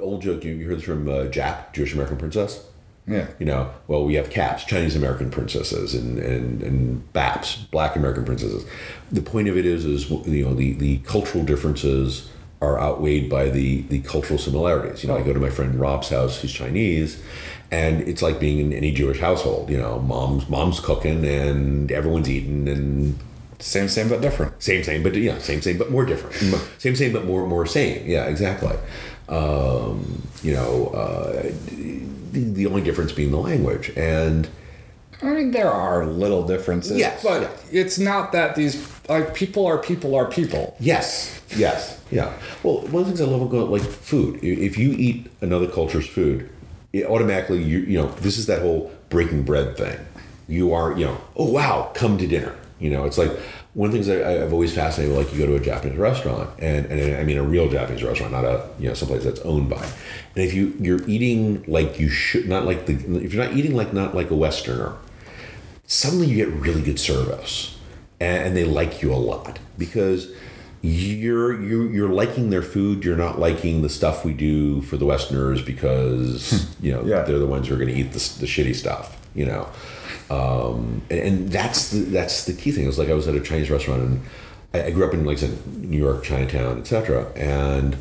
old joke. You, you heard this from uh, Jap, Jewish American princess. Yeah. You know, well, we have caps, Chinese American princesses, and, and, and BAPs, Black American princesses. The point of it is, is you know, the, the cultural differences are outweighed by the, the cultural similarities. You know, I go to my friend Rob's house, he's Chinese, and it's like being in any Jewish household. You know, mom's mom's cooking and everyone's eating and Same, same, but different. same, same, but yeah, same, same, but more different. Same, same, but more, more same. Yeah, exactly. Um, you know, uh, the, the only difference being the language, and I mean, there are little differences. Yes, But yeah. it's not that these, like, people are people are people. yes, yes, yeah. Well, one of the things I love about like food. If you eat another culture's food, it automatically you you know this is that whole breaking bread thing. You are you know oh wow come to dinner. You know it's like one of the things I, I've always fascinated. Like you go to a Japanese restaurant, and, and I mean a real Japanese restaurant, not a you know someplace that's owned by. And if you you're eating like you should, not like the if you're not eating like not like a Westerner, suddenly you get really good service and, and they like you a lot because you're you you're liking their food you're not liking the stuff we do for the westerners because hmm. you know Yeah. they're the ones who are going to eat the, the shitty stuff you know um, and, and that's the that's the key thing. It was like i was at a chinese restaurant and i, I grew up in like said new york chinatown etc and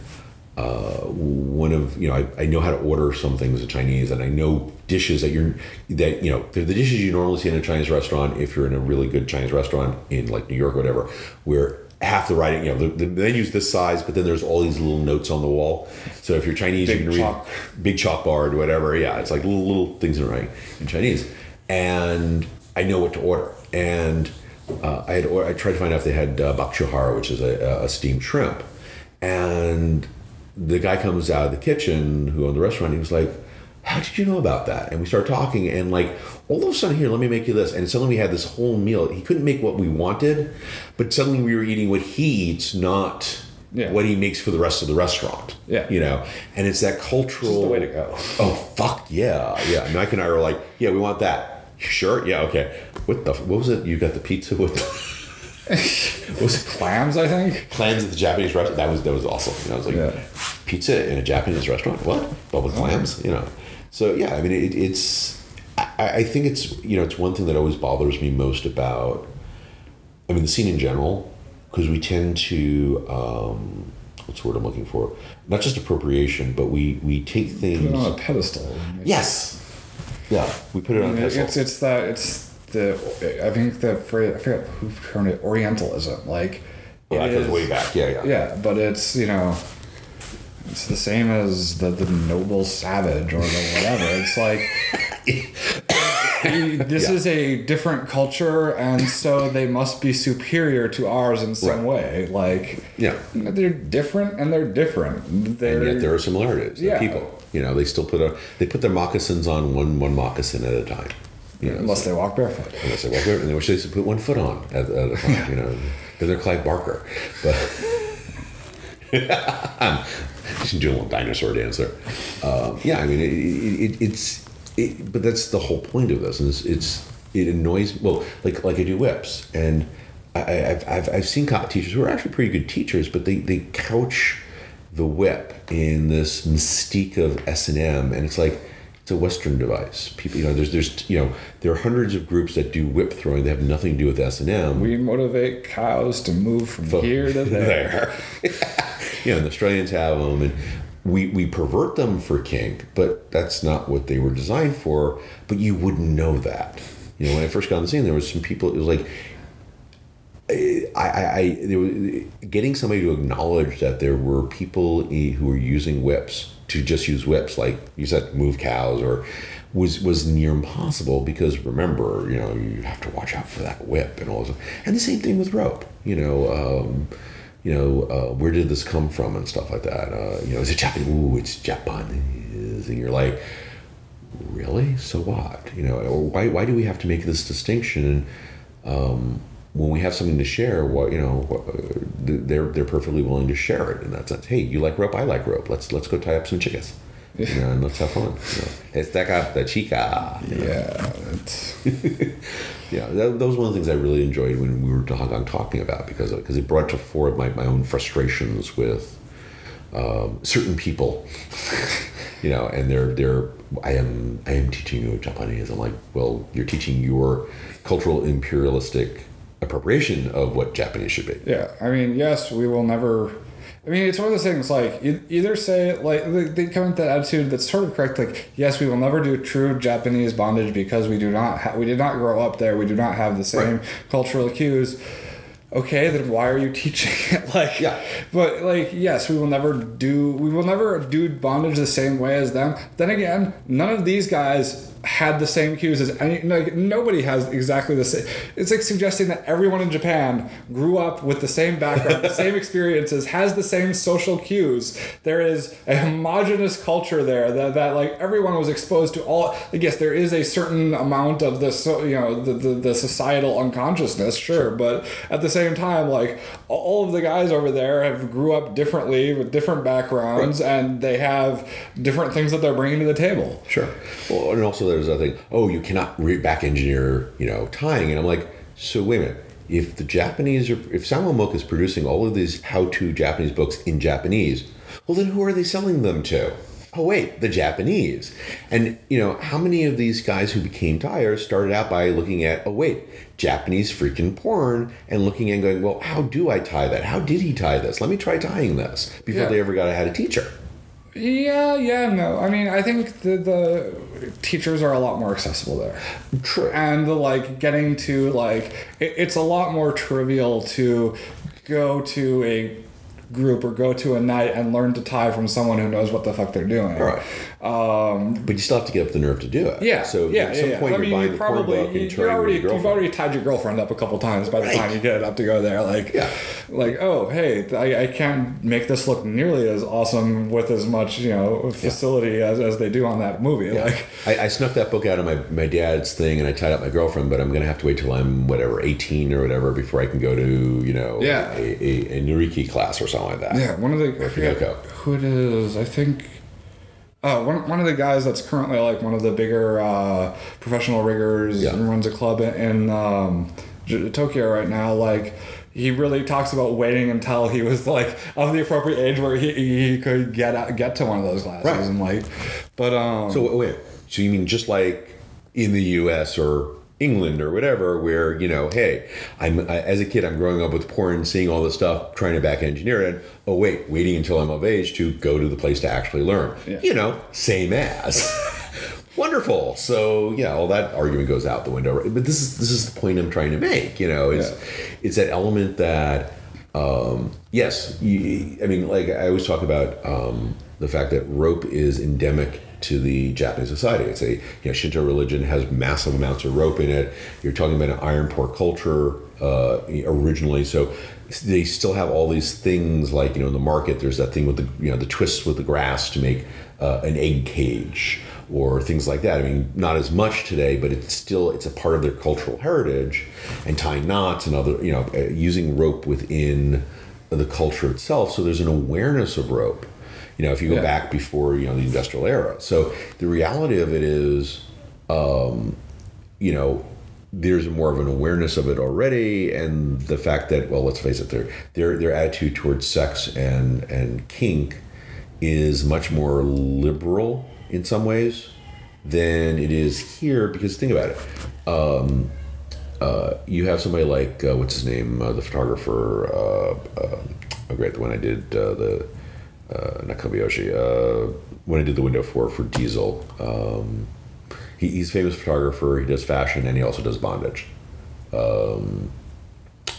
uh, one of you know I, I know how to order some things in Chinese and I know dishes that you're that you know they're the dishes you normally see in a Chinese restaurant if you're in a really good Chinese restaurant in like New York or whatever where half the writing you know the, the menu's this size but then there's all these little notes on the wall. So if you're Chinese Big you can read big chalk. big chalkboard whatever. Yeah it's like little little things in writing in Chinese and I know what to order and uh, I had or I tried to find out if they had uh, bak chohara which is a, a steamed shrimp and the guy comes out of the kitchen who owned the restaurant. He was like, "How did you know about that?" And we start talking, and like all of a sudden, here, let me make you this. And suddenly, we had this whole meal. He couldn't make what we wanted, but suddenly we were eating what he eats, not Yeah. what he makes for the rest of the restaurant. Yeah. you know. And it's that cultural This the way to go. Oh fuck yeah, yeah. Mike and I were like, "Yeah, we want that." Sure, yeah, okay. What the? What was it? You got the pizza with. The, what was it? Clams, I think. clams at the Japanese restaurant. That was that was awesome. You know, I was like, Yeah. pizza in a Japanese restaurant? What? But with clams? You know. So yeah, I mean, it, it's. I, I think it's you know it's one thing that always bothers me most about. I mean, the scene in general, because we tend to. Um, what's the word I'm looking for? Not just appropriation, but we we take things. it on a pedestal. Yes. Yeah, we put it on a It's, it's it's that it's the I think the phrase I forget who termed it Orientalism like Well, that it goes way back. Yeah, yeah. yeah but it's you know it's the same as the, the noble savage or the whatever it's like this Yeah. is a different culture and so they must be superior to ours in some Right. way like Yeah. they're different and they're different they're, and yet there are similarities. Yeah. people. You know, they still put a they put their moccasins on one one moccasin at a time. You know, unless they walk barefoot unless they walk over, and they wish they could put one foot on at, at a time. You know, because they're Clive Barker. But I'm just doing a little dinosaur dance there. Um, yeah, I mean, it, it, it, it's it, but that's the whole point of this. And it's, it's it annoys me well, like like I do whips, and I, I- I've, I've I've seen cop teachers who are actually pretty good teachers, but they they couch the whip in this mystique of S and M, and it's like it's a Western device. People, you know, there's there's you know there are hundreds of groups that do whip throwing that have nothing to do with S and M. we motivate cows to move from here to there. you know, the Australians have them, and we we pervert them for kink, but that's not what they were designed for. But you wouldn't know that. You know, when I first got on the scene, there was some people. It was like. I, I, I there was, getting somebody to acknowledge that there were people who were using whips to just use whips, like you said, move cows, or was was near impossible because remember, you know, you have to watch out for that whip and all this. And the same thing with rope. You know, um, you know, uh, where did this come from and stuff like that. Uh, you know, is it Japanese? Ooh, it's Japanese, and you're like, really? So what? You know, or why why do we have to make this distinction? Um, when we have something to share, what you know, uh, they're they're perfectly willing to share it in that sense. Hey, you like rope? I like rope. Let's let's go tie up some chicas. You know, and let's have fun. You know, it's that guy, the chica. you know. Yeah, Yeah, that, that was one of the things I really enjoyed when we were talking, talking about because because it brought to fore my, my own frustrations with um, certain people, you know, and they're they're I am I am teaching you Japanese. I'm like, well, you're teaching your cultural imperialistic appropriation of what Japanese should be. Yeah, I mean, yes, we will never. I mean, it's one of those things like you either say like they- they come with that attitude that's sort of correct. Like, yes, we will never do true Japanese bondage because we do not ha- we did not grow up there. We do not have the same Right. cultural cues. Okay, then why are you teaching it? like, Yeah. but like, yes, we will never do we will never do bondage the same way as them. Then again, none of these guys had the same cues as any like nobody has exactly the same it's like suggesting that everyone in Japan grew up with the same background, the same experiences, has the same social cues. There is a homogenous culture there that, that like everyone was exposed to all I guess there is a certain amount of the so you know the, the, the societal unconsciousness, sure, but at the same time, like all of the guys over there have grew up differently with different backgrounds and they have different things that they're bringing to the table. Sure. Well, and also there's that thing. Oh, you cannot re- back engineer, you know, tying. And I'm like, so wait a minute. If the Japanese are, if Samuel Mook is producing all of these how-to Japanese books in Japanese, well, then who are they selling them to? Oh wait, the Japanese. And you know, how many of these guys who became tires started out by looking at, oh wait, Japanese freaking porn, and looking and going, well, how do I tie that? How did he tie this? Let me try tying this before Yeah. they ever got I had a teacher. Yeah, yeah, no. I mean, I think the, the teachers are a lot more accessible there. True. and the, like getting to like it, it's a lot more trivial to go to a group or go to a night and learn to tie from someone who knows what the fuck they're doing Right. Um But you still have to get up the nerve to do it. yeah So yeah at some yeah. point I you're mean, buying you the probably book and you, already you've already tied your girlfriend up a couple times by the Right. time you get up to go there like Yeah. like oh hey I, I can't make this look nearly as awesome with as much you know facility as, as they do on that movie like I, I snuck that book out of my, my dad's thing and I tied up my girlfriend, but I'm gonna have to wait till I'm whatever 18 or whatever before I can go to you know Yeah. a, a, a Nureki class or something like that. Yeah, one of the I forget who it is. I think uh, one one of the guys that's currently like one of the bigger uh, professional riggers Yeah. and runs a club in, in um, J- Tokyo right now. Like he really talks about waiting until he was like of the appropriate age where he, he could get out, get to one of those classes Right. and like, but um, So wait, so you mean just like in the U.S. or England or whatever, where you know, hey, I'm I, as a kid, I'm growing up with porn, seeing all this stuff, trying to back engineer it. Oh wait, waiting until I'm of age to go to the place to actually learn. Yeah. You know, same as. Wonderful. So yeah, all that argument goes out the window. But this is this is the point I'm trying to make. You know, it's Yeah. it's that element that um, yes, you, I mean, like I always talk about um, the fact that rope is endemic to the Japanese society. It's a you know, Shinto religion has massive amounts of rope in it. You're talking about an iron poor culture uh, originally, so they still have all these things like you know in the market. There's that thing with the you know the twists with the grass to make uh, an egg cage or things like that. I mean, not as much today, but it's still it's a part of their cultural heritage. And tying knots and other, you know, uh, using rope within the culture itself. So there's an awareness of rope. You know, if you go Yeah. back before you know the industrial era. So the reality of it is, um, you know. There's more of an awareness of it already, and the fact that, well, let's face it, their their their attitude towards sex and and kink is much more liberal in some ways than it is here because think about it um, uh, you have somebody like uh, what's his name uh, the photographer uh, uh, oh great the one I did uh, the uh, not Kobayashi uh, when I did the window for for Diesel um, he, he's a famous photographer he does fashion and he also does bondage um,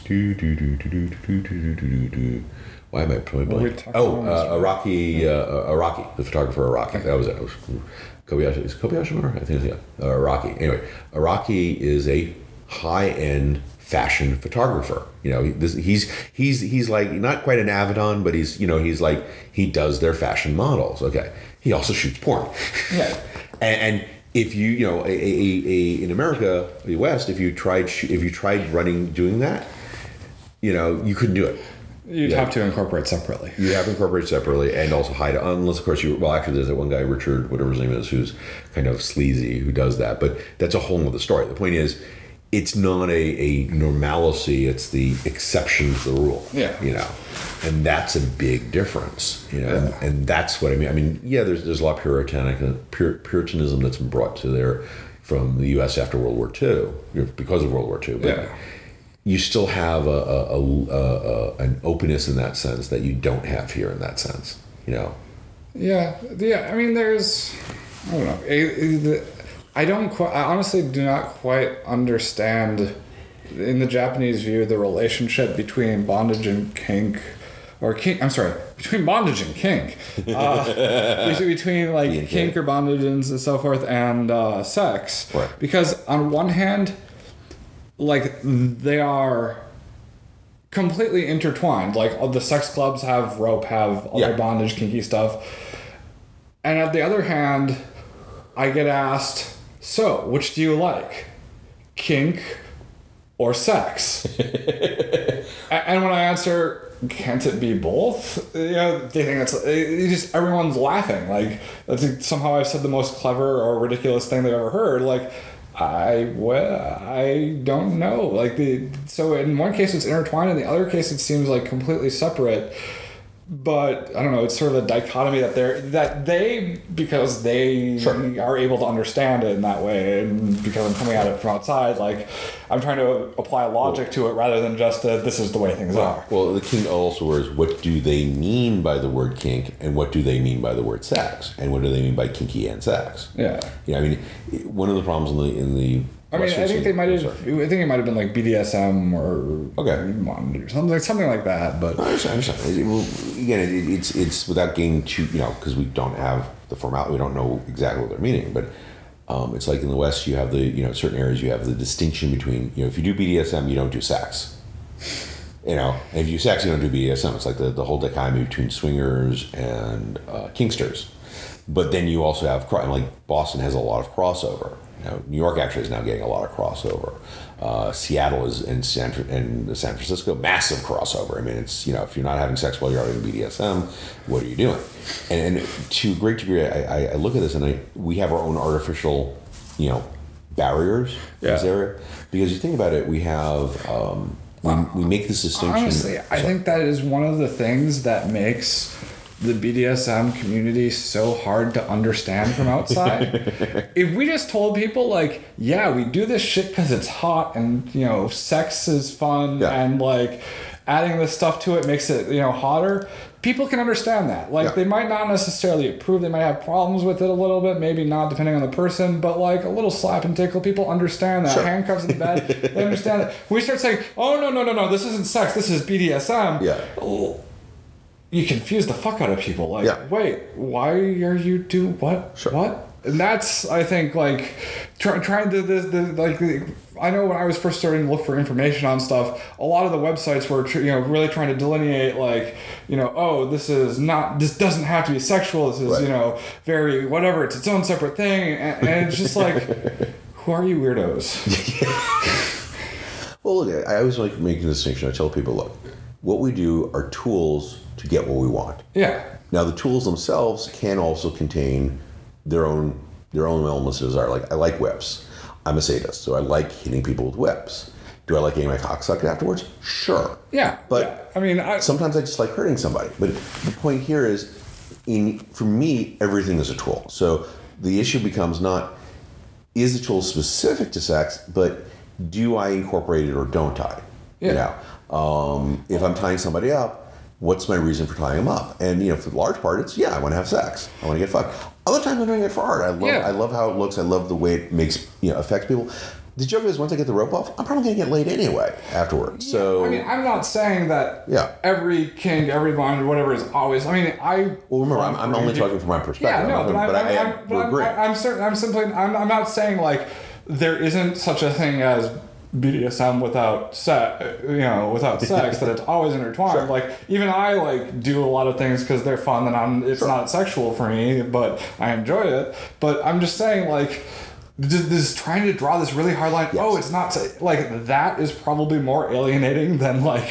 do, do, do, do, do, do, do, do, do. Why am I putting What are we blank? Oh, uh, Araki, uh, Araki, the photographer Araki. That was it. it was Kobayashi. Is Kobayashi Maru? I think it's, yeah. Uh, Araki. Anyway, Araki is a high-end fashion photographer. You know, this, he's he's he's like not quite an Avedon, but he's you know he's like he does their fashion models. Okay, he also shoots porn. Yeah. and, and if you you know a, a, a, a in America, the West, if you tried sh- if you tried running doing that, you know you couldn't do it. you'd Yeah. have to incorporate separately. You have to incorporate separately and also hide it, unless of course you. Well, actually, there's that one guy, Richard, whatever his name is, who's kind of sleazy, who does that. But that's a whole other story. The point is, it's not a, a normalcy it's the exception to the rule Yeah. you know and that's a big difference you know and, Yeah. and that's what i mean i mean yeah there's, there's a lot of puritanic uh, pur, puritanism that's been brought to there from the us after world war ii because of world war ii but Yeah. you still have a, a, a, a, a an openness in that sense that you don't have here in that sense you know Yeah, yeah. I mean, there's, I don't know. It- it- the- I don't quite. I honestly do not quite understand, in the Japanese view, the relationship between bondage and kink, or kink. I'm sorry, between bondage and kink. Uh, between, like and kink kink. or bondage and so forth, and uh, sex. Right. Because on one hand, like they are completely intertwined. Like all the sex clubs have rope, have other Yeah. bondage, kinky stuff. And at the other hand, I get asked, so which do you like? Kink or sex? And when I answer, can't it be both? You know, they think that's uh, it it just everyone's laughing. Like, somehow I've said the most clever or ridiculous thing they've ever heard. Like I well, I don't know. Like the so in one case it's intertwined, in the other case it seems like completely separate. But I don't know. It's sort of a dichotomy that they're that they because they Sure. are able to understand it in that way, and because I'm coming at it from outside, like I'm trying to apply logic to it rather than just a, this is the way things are. Well, the king also is what do they mean by the word kink, and what do they mean by the word sex, and what do they mean by kinky and sex? Yeah. Yeah, I mean, one of the problems in the in the I mean, I think they might have. I think it might have been like BDSM or Okay. Something like something like that. But I understand. I understand. Well, Again, it, it's it's without getting too you know because we don't have the formality, we don't know exactly what they're meaning, but. Um, it's like in the West, you have the you know certain areas you have the distinction between you know if you do BDSM, you don't do sex. You know, and if you do sex, you don't do BDSM. It's like the, the whole dichotomy between swingers and uh, kinksters. But then you also have like Boston has a lot of crossover. Know, New York actually is now getting a lot of crossover. Uh, Seattle is in San and San Francisco massive crossover. I mean, it's you know if you're not having sex while you're having BDSM, what are you doing? And, and to a great degree, I, I, I look at this and I we have our own artificial, you know, barriers in this Yeah. area because you think about it, we have um, we, we make this distinction. honestly, I think that is one of the things that makes the BDSM community so hard to understand from outside. if we just told people like, yeah, we do this shit because it's hot and you know, sex is fun Yeah. and like adding this stuff to it makes it you know hotter. People can understand that. Like Yeah. they might not necessarily approve. They might have problems with it a little bit. Maybe not, depending on the person. But like a little slap and tickle, people understand that. Sure. Handcuffs in the bed, they understand that. We start saying, "Oh no, no, no, no, this isn't sex. This is BDSM." Yeah. oh, you confuse the fuck out of people. Like, Yeah. wait, why are you do what? Sure. What? And that's I think like try, trying to this the like. the- I know when I was first starting to look for information on stuff, a lot of the websites were you know really trying to delineate like you know oh this is not this doesn't have to be sexual. This is Right. you know very whatever. It's its own separate thing, and, and it's just like who are you weirdos? Well, look, I always like making a distinction. I tell people, look, what we do are tools to get what we want. yeah. Now, the tools themselves can also contain their own their own elements of desire. Like I like whips. I'm a sadist, so I like hitting people with whips. Do I like getting my cock sucked afterwards? Sure. Yeah, But- yeah. I mean, I, Sometimes I just like hurting somebody. But the point here is, in for me, everything is a tool. So the issue becomes not is the tool specific to sex, but do I incorporate it or don't I? You Yeah. know, um, if I'm tying somebody up, what's my reason for tying them up? And you know, for the large part, it's yeah, I want to have sex. I want to get fucked. Other times, I'm doing it for art. I love, Yeah. I love how it looks. I love the way it makes you know affects people. The joke is, once I get the rope off, I'm probably gonna get laid anyway afterwards. So I mean, I'm not saying that Yeah. every king, every bond, or whatever is always. I mean, I. Well, remember, I'm, I'm only talking from my perspective. Yeah, no, I'm but, but I'm, I, I'm, but we're I'm, agreeing. I'm certain. I'm simply. I'm, I'm not saying like there isn't such a thing as BDSM without sex. You know, without sex, that it's always intertwined. Sure. Like even I like do a lot of things because they're fun and I'm. It's not sexual for me, but I enjoy it. But I'm just saying like. This this trying to draw this really hard line. Oh, it's not like that is probably more alienating than like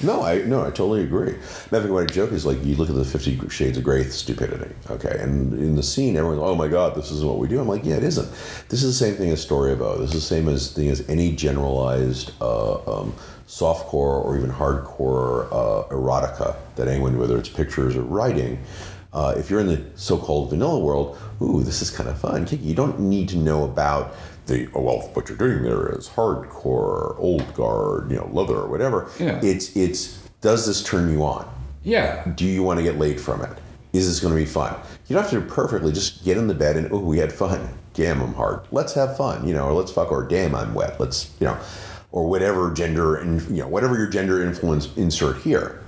No, I no, I totally agree. What I joke is like you look at the Fifty Shades of Grey stupidity. Okay, and in the scene, everyone's like, oh my god, this is what we do. I'm like, yeah, it isn't. This is the same thing as O. This is the same as thing as any generalized uh, um, softcore or even hardcore uh, erotica that anyone, whether it's pictures or writing. Uh, if you're in the so-called vanilla world, ooh, this is kind of fun. You don't need to know about the oh, well, what you're doing there is hardcore, old guard, you know, leather or whatever. Yeah. It's it's does this turn you on? Yeah. Do you want to get laid from it? Is this going to be fun? You don't have to do perfectly. Just get in the bed and oh, we had fun. Damn, I'm hard. Let's have fun, you know, or let's fuck, or damn, I'm wet. Let's, you know, or whatever gender and you know whatever your gender influence insert here,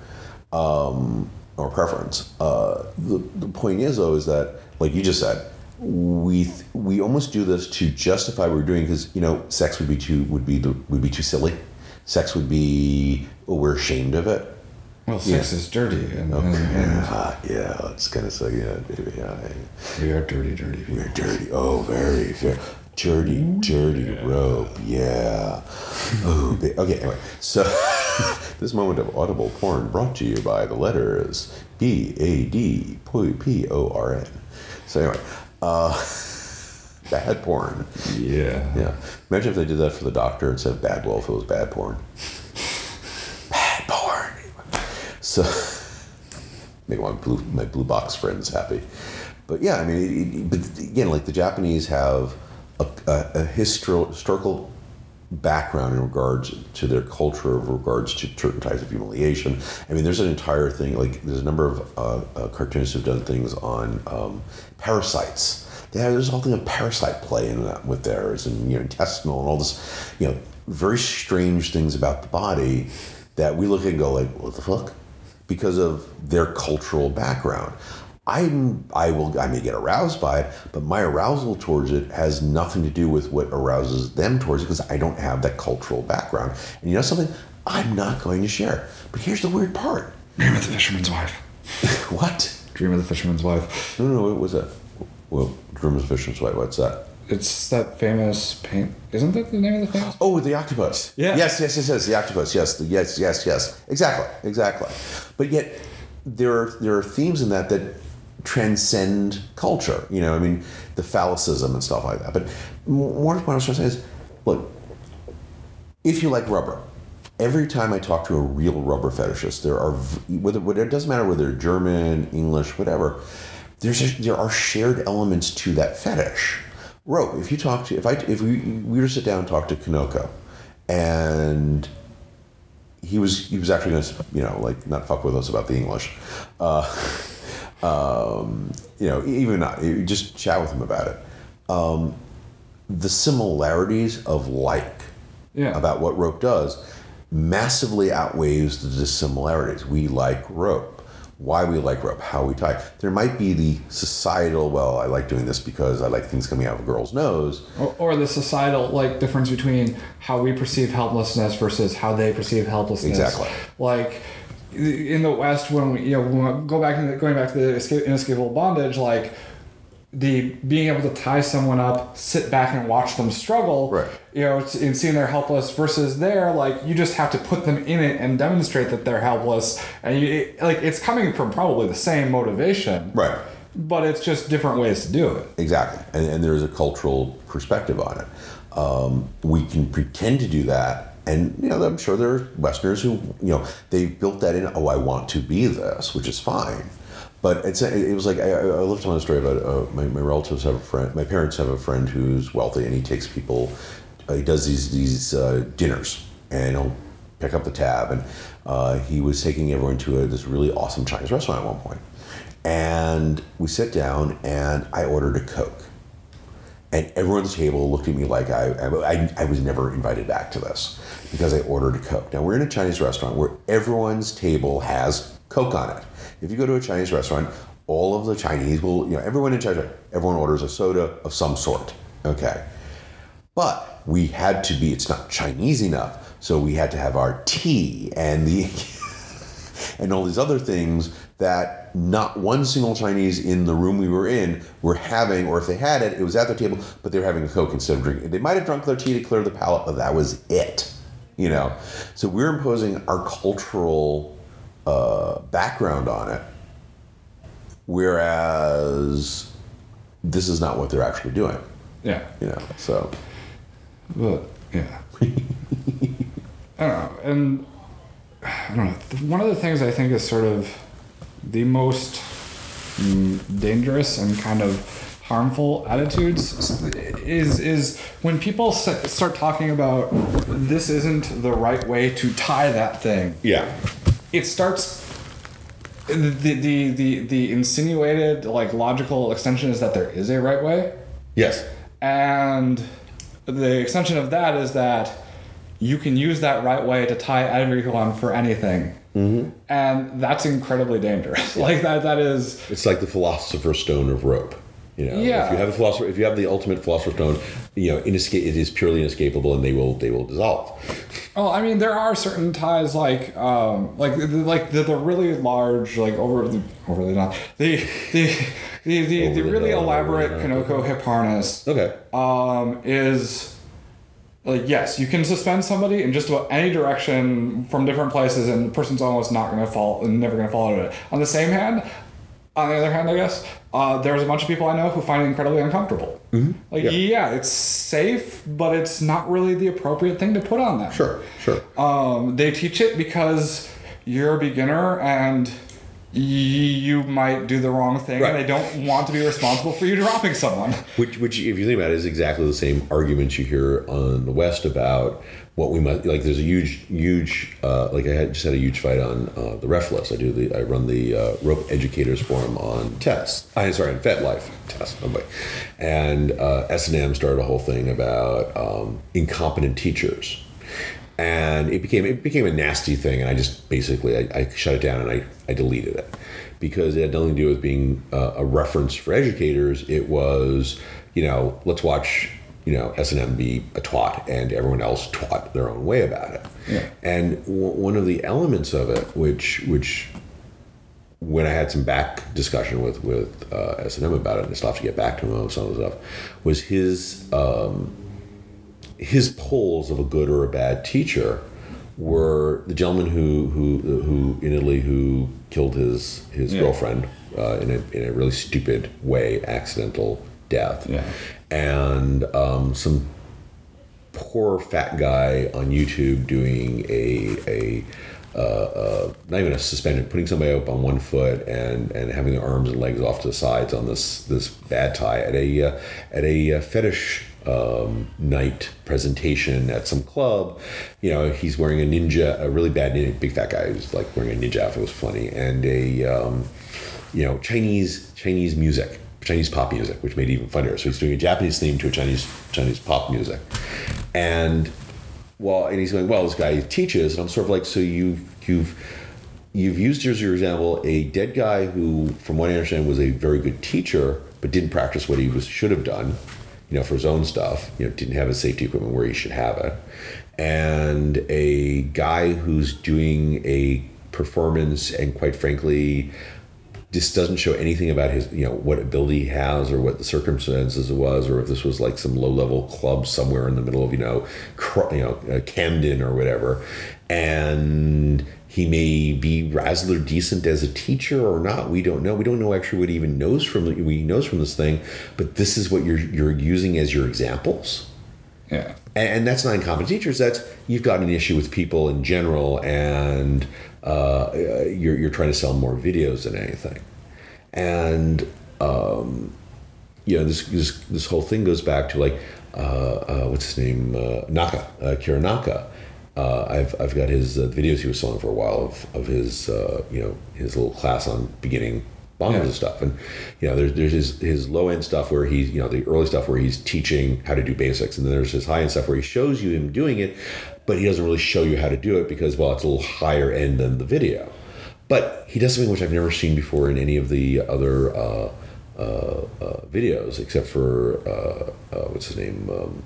um, or preference. Uh, the the point is though is that like you just said, we th- we almost do this to justify what we're doing because you know sex would be too would be the, would be too silly. Sex would be oh, we're ashamed of it. Well, sex is dirty, and, oh, and- and Yeah, yeah, it's kind of so yeah, baby, yeah. we are dirty, dirty people. We're dirty. Oh, very, very dirty, dirty rope. Yeah. Oh, okay. Anyway, so this moment of audible porn brought to you by the letters B A D P O R N. So anyway, uh, bad porn. Yeah. Yeah. Imagine if they did that for the doctor instead of bad. Well, if it was bad porn. Bad porn. So make my blue my blue box friends happy. But yeah, I mean, it, it, but again, like the Japanese have a, a, a histor- historical background in regards to their culture, of regards to certain types of humiliation. I mean, there's an entire thing. Like, there's a number of uh, uh, cartoonists who've done things on um, parasites. Have, there's a whole thing of parasite play in that with theirs, and intestinal and all this, you know, very strange things about the body that we look at and go like, what the fuck? Because of their cultural background. I'm I will I may get aroused by it, but my arousal towards it has nothing to do with what arouses them towards it because I don't have that cultural background. And you know something? I'm not going to share. But here's the weird part. Dream of the Fisherman's Wife. what? Dream of the Fisherman's Wife. No, no, no. What was that? Well, Dream of the Fisherman's Wife. What's that? It's that famous paint. Isn't that the name of the famous? Oh, the octopus. Yeah. Yes, yes, yes, yes. The octopus. Yes, the, yes, yes, yes. Exactly, exactly. But yet, there are there are themes in that that transcend culture. You know, I mean, the phallicism and stuff like that. But more what I was trying to say is, look, if you like rubber, every time I talk to a real rubber fetishist, there are whether, whether it doesn't matter whether they're German, English, whatever. There's a, there are shared elements to that fetish. Rope. If you talk to if I if we we were to sit down and talk to Kinoko, and he was he was actually going to you know like not fuck with us about the English, uh, um, you know even not you just chat with them about it. Um, the similarities of like Yeah. about what rope does massively outweighs the dissimilarities. We like rope. Why we like rope, how we tie. There might be the societal, well, I like doing this because I like things coming out of a girl's nose. Or, or the societal like difference between how we perceive helplessness versus how they perceive helplessness. Exactly. Like in the West, when we you know when we go back in going back to the escape, inescapable bondage, like the being able to tie someone up, sit back and watch them struggle, Right. you know, and seeing they're helpless versus there, like you just have to put them in it and demonstrate that they're helpless, and you it, like it's coming from probably the same motivation, Right. But it's just different ways to do it. Exactly, and, and there's a cultural perspective on it. Um, we can pretend to do that, and you know, I'm sure there are Westerners who, you know, they built that in. Oh, I want to be this, which is fine. But it's it was like I, I love telling a story about uh, my, my relatives have a friend. My parents have a friend who's wealthy, and he takes people. Uh, he does these these uh, dinners, and he'll pick up the tab. And uh, he was taking everyone to a, this really awesome Chinese restaurant at one point. And we sit down, and I ordered a Coke. And everyone at the table looked at me like I, I, I was never invited back to this because I ordered a Coke. Now, we're in a Chinese restaurant where everyone's table has Coke on it. If you go to a Chinese restaurant, all of the Chinese will, you know, everyone in China, everyone orders a soda of some sort. Okay. But we had to be, it's not Chinese enough. So we had to have our tea and the, and all these other things that not one single Chinese in the room we were in were having, or if they had it, it was at their table, but they were having a Coke instead of drinking. They might have drunk their tea to clear the palate, but that was it. You know, so we're imposing our cultural uh, background on it, whereas this is not what they're actually doing. Yeah. You know, so But yeah. I don't know. And I don't know. One of the things I think is sort of the most mm, dangerous and kind of harmful attitudes is is when people s- start talking about this isn't the right way to tie that thing. yeah, It starts the the the, the insinuated like logical extension is that there is a right way. yes, And the extension of that is that you can use that right way to tie everyone for anything. Mm-hmm. And that's incredibly dangerous. like that that is it's like the philosopher's stone of rope. You know, Yeah. if you have a philosopher, if you have the ultimate philosopher's stone, you know, inesca- it is purely inescapable, and they will they will dissolve. Oh, I mean, there are certain ties like, um, like, the, like the, the really large, like over the overly not the the the the, the really elaborate. Kinoko hip harness Okay. um, is like yes, you can suspend somebody in just about any direction from different places, and the person's almost not going to fall, and never going to fall out of it. On the same hand, on the other hand, I guess uh, there's a bunch of people I know who find it incredibly uncomfortable. Mm-hmm. Like Yeah. yeah. it's safe, but it's not really the appropriate thing to put on them. Sure. Sure. Um, they teach it because you're a beginner and you might do the wrong thing, Right. and they don't want to be responsible for you dropping someone. Which, which, if you think about it, is exactly the same arguments you hear on the West about what we must like. There's a huge, huge, uh, like I had just had a huge fight on uh, the ref list. I do the, I run the uh, rope educators forum on tests. I'm sorry, on FetLife tests. Oh boy, and uh, S and M started a whole thing about um, incompetent teachers. And it became it became a nasty thing, and I just basically I, I shut it down and I, I deleted it because it had nothing to do with being uh, a reference for educators. It was, you know, let's watch, you know, S and M be a twat and everyone else twat their own way about it. Yeah. And w- one of the elements of it, which which when I had some back discussion with with uh, S and M about it, and I still have to get back to him on some of the stuff, was his um, his polls of a good or a bad teacher were the gentleman who who who in Italy who killed his his Yeah. girlfriend uh, in a in a really stupid way, accidental death, Yeah. and um, some poor fat guy on YouTube doing a a uh, uh, not even a suspended, putting somebody up on one foot and and having their arms and legs off to the sides on this this bad tie at a uh, at a uh, fetish um, night presentation at some club. You know, he's wearing a ninja, a really bad ninja, big fat guy who's like wearing a ninja outfit. Was funny, and a um, you know Chinese Chinese music, Chinese pop music, which made it even funnier. So he's doing a Japanese theme to a Chinese Chinese pop music, and well, and he's going, well, this guy teaches, and I'm sort of like, so you you've you've used as your example a dead guy who, from what I understand, was a very good teacher, but didn't practice what he was should have done, you know, for his own stuff. You know, didn't have his safety equipment where he should have it, and a guy who's doing a performance and quite frankly just doesn't show anything about his you know what ability he has or what the circumstances was or if this was like some low level club somewhere in the middle of you know you know uh, Camden or whatever and he may be rather decent as a teacher or not we don't know we don't know actually what he even knows from what he knows from this thing but this is what you're you're using as your examples Yeah. and, that's not incompetent teachers. That's you've got an issue with people in general, and uh, you're you're trying to sell more videos than anything. And um, you know this this this whole thing goes back to like uh, uh, what's his name uh, Naka uh, Kira Naka. Uh, I've I've got his uh, videos he was selling for a while of of his uh, you know his little class on beginning bongos Yeah. and stuff. And you know, there's there's his his low end stuff where he's you know the early stuff where he's teaching how to do basics, and then there's his high end stuff where he shows you him doing it, but he doesn't really show you how to do it because well, it's a little higher end than the video. But he does something which I've never seen before in any of the other uh, uh, uh, videos, except for uh, uh, what's his name. Um,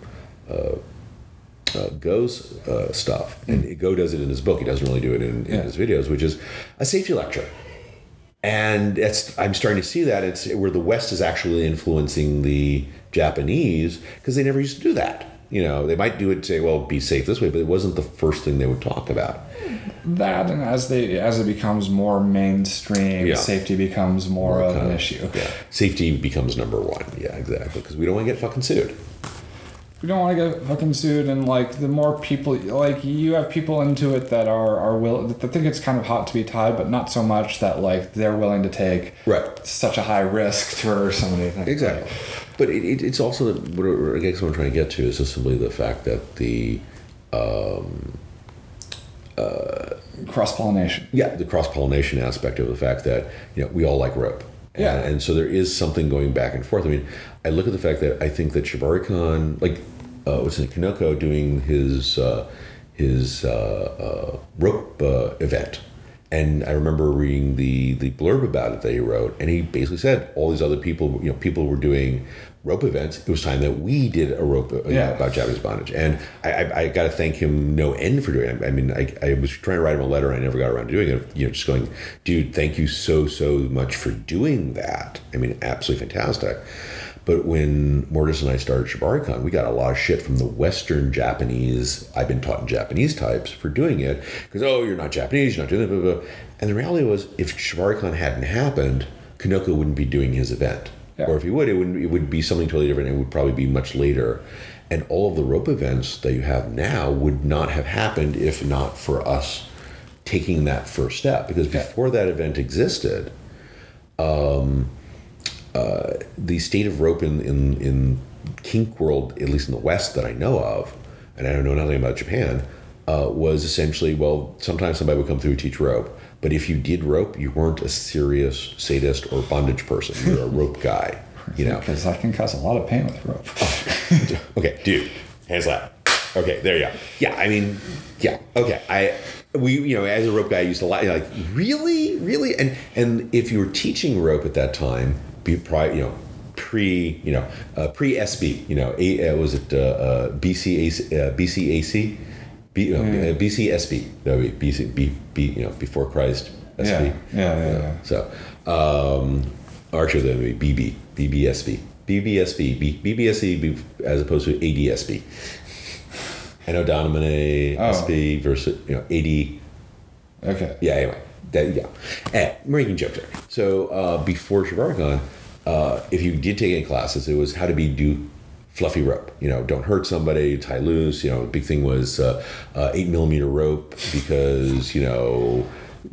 uh, Go's uh, stuff, and Go does it in his book. He doesn't really do it in, in Yeah. his videos, which is a safety lecture and it's I'm starting to see that it's where the West is actually influencing the Japanese because they never used to do that. You know, they might do it say, well, be safe this way, but it wasn't the first thing they would talk about. That and as they as it becomes more mainstream, Yeah. safety becomes more, of an issue. Yeah. Safety becomes number one. Yeah, exactly. Because we don't want to get fucking sued. We don't want to get fucking sued, and like the more people, like you have people into it that are are will that think it's kind of hot to be tied, but not so much that like they're willing to take Right. such a high risk for so many things. Exactly. But it, it, it's also, what I guess what I'm trying to get to is just simply the fact that the, um, uh, Cross pollination. yeah, the cross pollination aspect of the fact that, you know, we all like rope. And, Yeah. and so there is something going back and forth. I mean, I look at the fact that I think that ShibariCon, like, uh, what's it, Kinoko doing his, uh, his uh, uh, rope uh, event. And I remember reading the, the blurb about it that he wrote, and he basically said all these other people, you know, people were doing rope events. It was time that we did a rope uh, you know, about Japanese bondage, and I, I, I got to thank him no end for doing it. I mean, I, I was trying to write him a letter, and I never got around to doing it. You know, just going, dude, thank you so so much for doing that. I mean, absolutely fantastic. But when Mortis and I started ShibariCon, we got a lot of shit from the Western Japanese. I've been taught in Japanese types for doing it because oh, you're not Japanese, you're not doing that. Blah, blah. And the reality was, if ShibariCon hadn't happened, Kinoko wouldn't be doing his event. Yeah. Or if you would, it would it would be something totally different. It would probably be much later. And all of the rope events that you have now would not have happened if not for us taking that first step. Because before that event existed, the state of rope in, in, in kink world, at least in the West that I know of, and I don't know nothing about Japan, uh, was essentially well, sometimes somebody would come through and teach rope, but if you did rope, you weren't a serious sadist or bondage person. You're a rope guy, you know. Because I can cause a lot of pain with rope. okay, dude, hands slap. Okay, there you go. Yeah, I mean, yeah, okay. I we you know as a rope guy, I used to like like really, really, and and if you were teaching rope at that time, be pri you know pre you know uh, pre SB, you know, a, uh, was it uh, uh, BCAC uh, BCAC. B, uh, BCSB, that would be BC, B, B, you know, before Christ, SB. Yeah, yeah, yeah, yeah. So, um, Archer then would be BB, BBSB, BBSB, B, BBSB as opposed to ADSB. Anno Domini Oh. SB versus you know AD. Okay. Yeah, anyway, that yeah. Eh, I'm making jokes there. So uh, before Shibaricon, uh, if you did take any classes, it was how to be do fluffy rope. You know, don't hurt somebody, tie loose. You know, the big thing was uh, uh, eight millimeter rope because you know.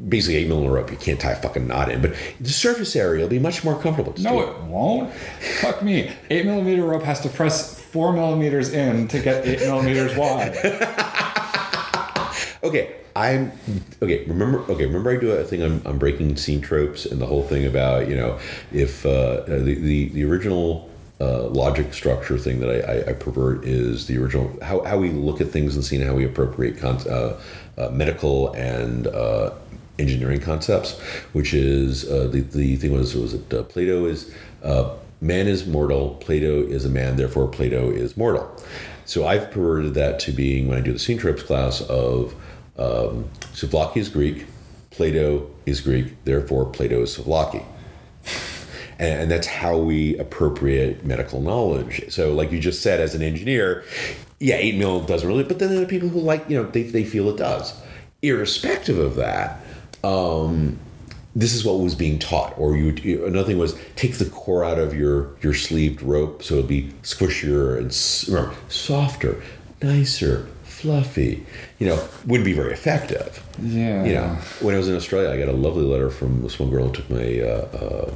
Basically, eight millimeter rope, you can't tie a fucking knot in, but the surface area will be much more comfortable. No, it won't. Fuck me. Eight millimeter rope has to press four millimeters in to get eight millimeters wide. Okay, I'm okay. Remember, okay. Remember, I do a thing on, on breaking scene tropes and the whole thing about you know if uh, the, the the original uh, logic structure thing that I, I, I pervert is the original how, how we look at things and scene how we appropriate con- uh, uh, medical and uh, engineering concepts, which is uh, the the thing was was it Plato is. Man is mortal, Plato is a man, therefore Plato is mortal. So I've perverted that to being, when I do the scene tropes class, of um, Souvlaki is Greek, Plato is Greek, therefore Plato is Souvlaki. And, and that's how we appropriate medical knowledge. So, like you just said, as an engineer, yeah, 8 mil doesn't really, but then there are people who like, you know, they, they feel it does. Irrespective of that, um, this is what was being taught. Or you, you another thing was take the core out of your your sleeved rope so it'll be squishier and remember, softer, nicer, fluffy. You know, wouldn't be very effective. Yeah. You know, when I was in Australia, I got a lovely letter from this one girl who took my uh, uh,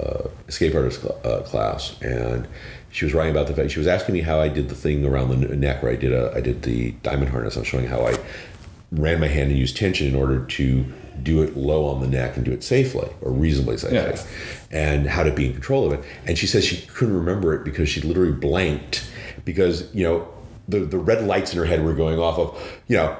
uh, escape artist cl- uh, class, and she was writing about the fact she was asking me how I did the thing around the neck, where I did a I did the diamond harness. I was showing how I ran my hand and used tension in order to do it low on the neck and do it safely or reasonably safely, Yeah. and how to be in control of it. And she says she couldn't remember it because she literally blanked because you know the the red lights in her head were going off of you know.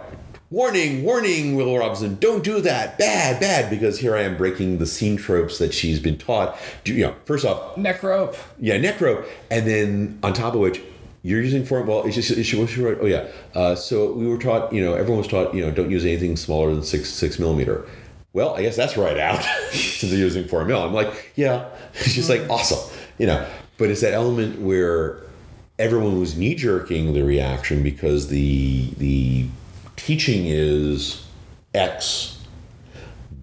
Warning, warning, Will Robinson, don't do that. Bad, bad, because here I am breaking the scene tropes that she's been taught. Do- You know, first off, Neck rope. yeah, neck rope, and then on top of which you're using form. Well, it's just it's, what's she right? Oh yeah. Uh, so we were taught. You know, everyone was taught. You know, don't use anything smaller than six six millimeter. Well, I guess that's right out since they're using four mil. I'm like, yeah, it's just like awesome. You know, but it's that element where everyone was knee jerking the reaction because the the teaching is X,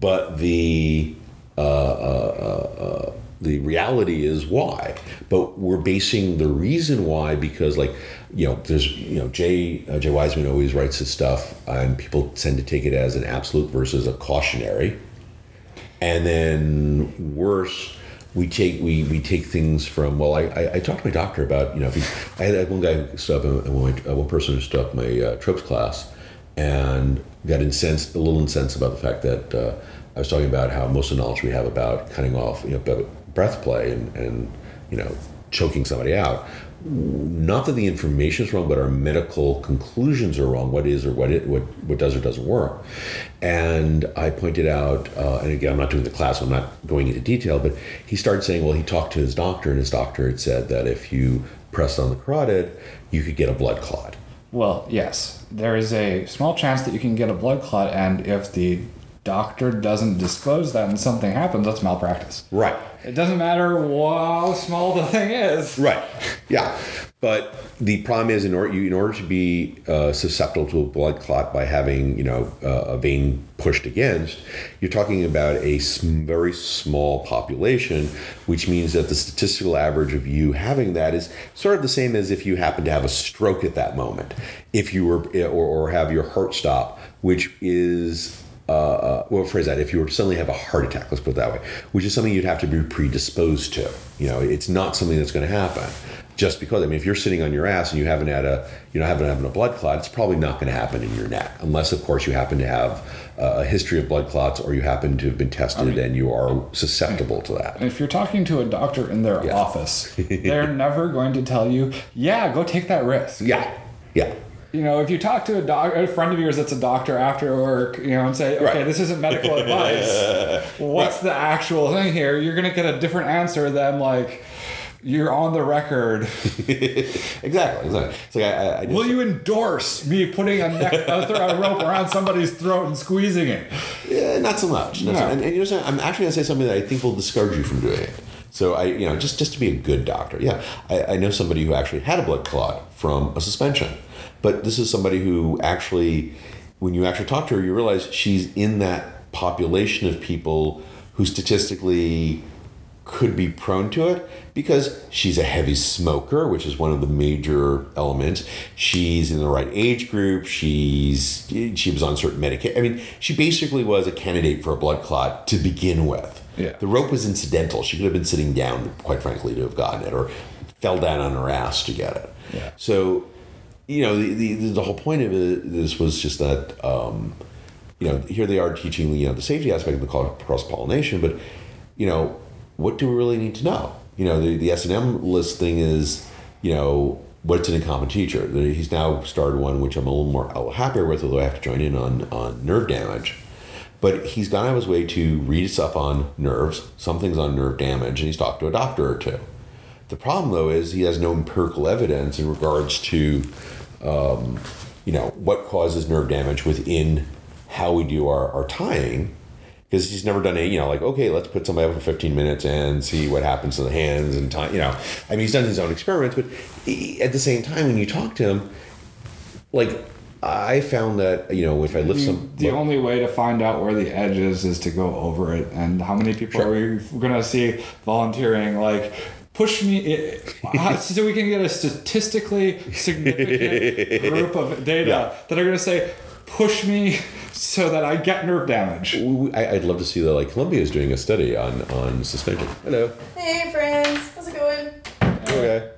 but the uh, uh, uh, the reality is Y. But we're basing the reason why because like you know there's you know Jay uh, Jay Wiseman always writes his stuff and people tend to take it as an absolute versus a cautionary, and then worse we take we, we take things from well I, I, I talked to my doctor about you know if I had one guy stood up and one, one person who stood up my uh, tropes class and got incensed a little incensed about the fact that uh, I was talking about how most of the knowledge we have about cutting off you know breath play and, and you know choking somebody out not that the information is wrong, but our medical conclusions are wrong. What is or what it what what does or doesn't work. And I pointed out, uh, and again, I'm not doing the class, so I'm not going into detail, but he started saying, well, he talked to his doctor, and his doctor had said that if you pressed on the carotid, you could get a blood clot. Well, yes, there is a small chance that you can get a blood clot, and if the doctor doesn't disclose that and something happens, that's malpractice. Right. It doesn't matter how small the thing is. Right. Yeah. But the problem is, in order you, in order to be uh, susceptible to a blood clot by having you know uh, a vein pushed against, you're talking about a very small population, which means that the statistical average of you having that is sort of the same as if you happen to have a stroke at that moment, if you were or, or have your heart stop, which is uh, uh, well, phrase that if you were to suddenly have a heart attack, let's put it that way, which is something you'd have to be predisposed to. You know, it's not something that's going to happen just because. I mean, if you're sitting on your ass and you haven't had a, you know, haven't having a blood clot, it's probably not going to happen in your neck, unless, of course, you happen to have a history of blood clots or you happen to have been tested I mean, and you are susceptible to that. If you're talking to a doctor in their yeah. office, they're never going to tell you, "Yeah, go take that risk." Yeah, yeah you know, if you talk to a doc, a friend of yours that's a doctor after work, you know, and say, okay, right. this isn't medical advice. What's right. the actual thing here? You're going to get a different answer than like, you're on the record. exactly. Exactly. It's like I, I Will you endorse me putting a, neck, a rope around somebody's throat and squeezing it? Yeah, not so much. Not no. so, and, and, you know, I'm actually going to say something that I think will discourage you from doing it. So I, you know, just just to be a good doctor. Yeah, I, I know somebody who actually had a blood clot from a suspension but this is somebody who actually, when you actually talk to her, you realize she's in that population of people who statistically could be prone to it because she's a heavy smoker, which is one of the major elements. She's in the right age group. She's she was on certain medication. I mean, she basically was a candidate for a blood clot to begin with. Yeah. The rope was incidental. She could have been sitting down, quite frankly, to have gotten it, or fell down on her ass to get it. Yeah. So you know, the, the, the whole point of it, this was just that, um, you know, here they are teaching, you know, the safety aspect of the cross pollination, but, you know, what do we really need to know? You know, the, the S&M list thing is, you know, what's an incompetent teacher? He's now started one which I'm a little more happier with, although I have to join in on, on nerve damage. But he's gone out of his way to read us up on nerves, some things on nerve damage, and he's talked to a doctor or two. The problem, though, is he has no empirical evidence in regards to um, you know, what causes nerve damage within how we do our, our tying. Because he's never done a, you know, like, okay, let's put somebody up for 15 minutes and see what happens to the hands and time, you know. I mean, he's done his own experiments, but he, at the same time, when you talk to him, like, I found that you know if I lift some. The look, only way to find out where the edge is is to go over it, and how many people sure. are we going to see volunteering like push me eh, so we can get a statistically significant group of data yeah. that are going to say push me so that I get nerve damage. I'd love to see that. Like Columbia is doing a study on on suspension. Hello. Hey friends, how's it going? Okay.